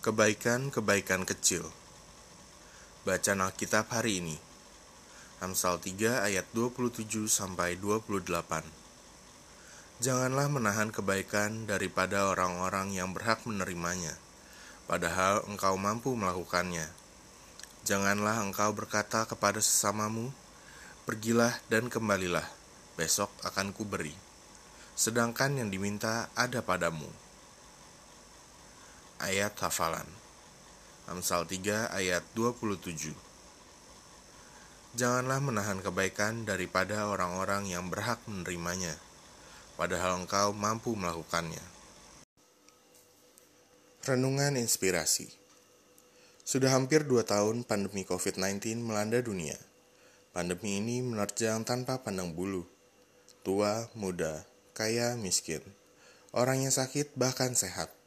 Kebaikan-kebaikan kecil. Bacaan Alkitab hari ini. Amsal 3 ayat 27 sampai 28. Janganlah menahan kebaikan daripada orang-orang yang berhak menerimanya, padahal engkau mampu melakukannya. Janganlah engkau berkata kepada sesamamu, "Pergilah dan kembalilah, besok akan kuberi." Sedangkan yang diminta ada padamu ayat hafalan. Amsal 3 ayat 27. Janganlah menahan kebaikan daripada orang-orang yang berhak menerimanya, padahal engkau mampu melakukannya. Renungan Inspirasi Sudah hampir dua tahun pandemi COVID-19 melanda dunia. Pandemi ini menerjang tanpa pandang bulu. Tua, muda, kaya, miskin. Orang yang sakit bahkan sehat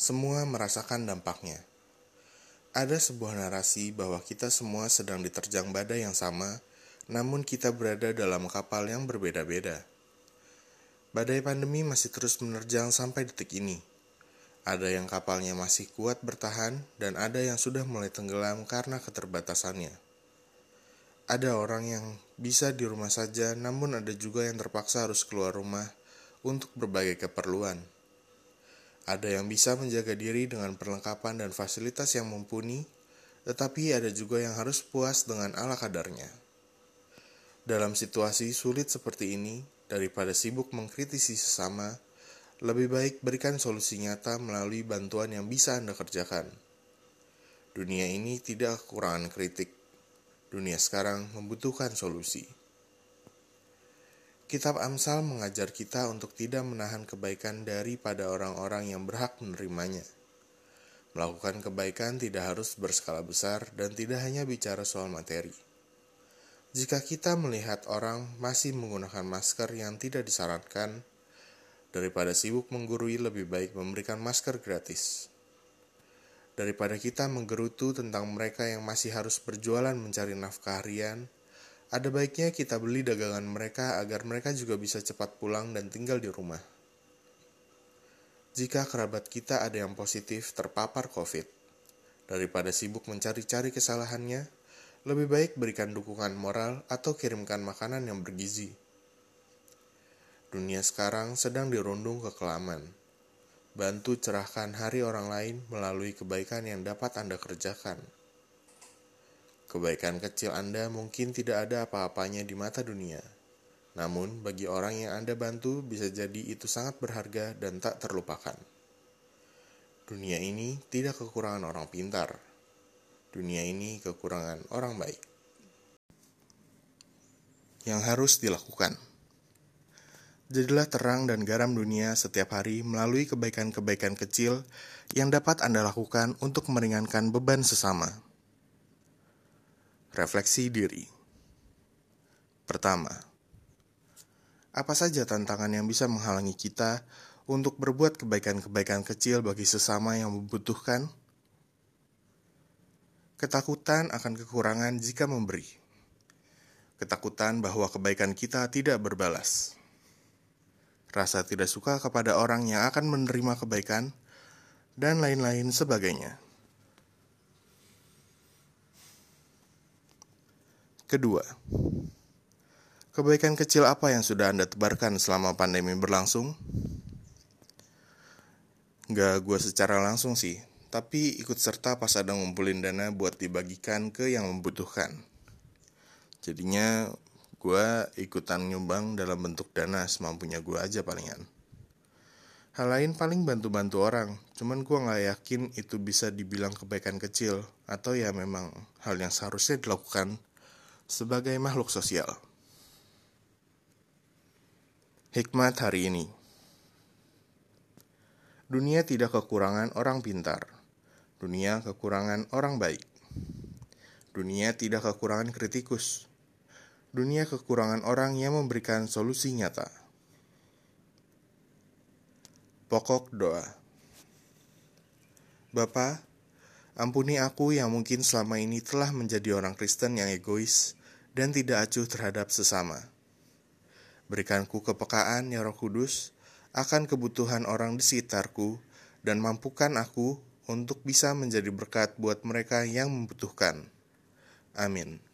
semua merasakan dampaknya. Ada sebuah narasi bahwa kita semua sedang diterjang badai yang sama, namun kita berada dalam kapal yang berbeda-beda. Badai pandemi masih terus menerjang sampai detik ini. Ada yang kapalnya masih kuat bertahan, dan ada yang sudah mulai tenggelam karena keterbatasannya. Ada orang yang bisa di rumah saja, namun ada juga yang terpaksa harus keluar rumah untuk berbagai keperluan. Ada yang bisa menjaga diri dengan perlengkapan dan fasilitas yang mumpuni, tetapi ada juga yang harus puas dengan ala kadarnya. Dalam situasi sulit seperti ini, daripada sibuk mengkritisi sesama, lebih baik berikan solusi nyata melalui bantuan yang bisa Anda kerjakan. Dunia ini tidak kekurangan kritik. Dunia sekarang membutuhkan solusi. Kitab Amsal mengajar kita untuk tidak menahan kebaikan daripada orang-orang yang berhak menerimanya. Melakukan kebaikan tidak harus berskala besar dan tidak hanya bicara soal materi. Jika kita melihat orang masih menggunakan masker yang tidak disarankan, daripada sibuk menggurui lebih baik memberikan masker gratis. Daripada kita menggerutu tentang mereka yang masih harus berjualan mencari nafkah harian, ada baiknya kita beli dagangan mereka agar mereka juga bisa cepat pulang dan tinggal di rumah. Jika kerabat kita ada yang positif terpapar COVID, daripada sibuk mencari-cari kesalahannya, lebih baik berikan dukungan moral atau kirimkan makanan yang bergizi. Dunia sekarang sedang dirundung kekelaman. Bantu cerahkan hari orang lain melalui kebaikan yang dapat Anda kerjakan. Kebaikan kecil Anda mungkin tidak ada apa-apanya di mata dunia. Namun, bagi orang yang Anda bantu, bisa jadi itu sangat berharga dan tak terlupakan. Dunia ini tidak kekurangan orang pintar. Dunia ini kekurangan orang baik. Yang harus dilakukan. Jadilah terang dan garam dunia setiap hari melalui kebaikan-kebaikan kecil yang dapat Anda lakukan untuk meringankan beban sesama. Refleksi diri. Pertama, apa saja tantangan yang bisa menghalangi kita untuk berbuat kebaikan-kebaikan kecil bagi sesama yang membutuhkan? Ketakutan akan kekurangan jika memberi. Ketakutan bahwa kebaikan kita tidak berbalas. Rasa tidak suka kepada orang yang akan menerima kebaikan, dan lain-lain sebagainya. Kedua, kebaikan kecil apa yang sudah Anda tebarkan selama pandemi berlangsung? Gak gue secara langsung sih, tapi ikut serta pas ada ngumpulin dana buat dibagikan ke yang membutuhkan. Jadinya gue ikutan nyumbang dalam bentuk dana semampunya gue aja palingan. Hal lain paling bantu-bantu orang, cuman gue gak yakin itu bisa dibilang kebaikan kecil, atau ya memang hal yang seharusnya dilakukan sebagai makhluk sosial. Hikmat hari ini Dunia tidak kekurangan orang pintar. Dunia kekurangan orang baik. Dunia tidak kekurangan kritikus. Dunia kekurangan orang yang memberikan solusi nyata. Pokok doa Bapa, ampuni aku yang mungkin selama ini telah menjadi orang Kristen yang egois, dan tidak acuh terhadap sesama. Berikanku kepekaan, ya Roh Kudus, akan kebutuhan orang di sekitarku, dan mampukan aku untuk bisa menjadi berkat buat mereka yang membutuhkan. Amin.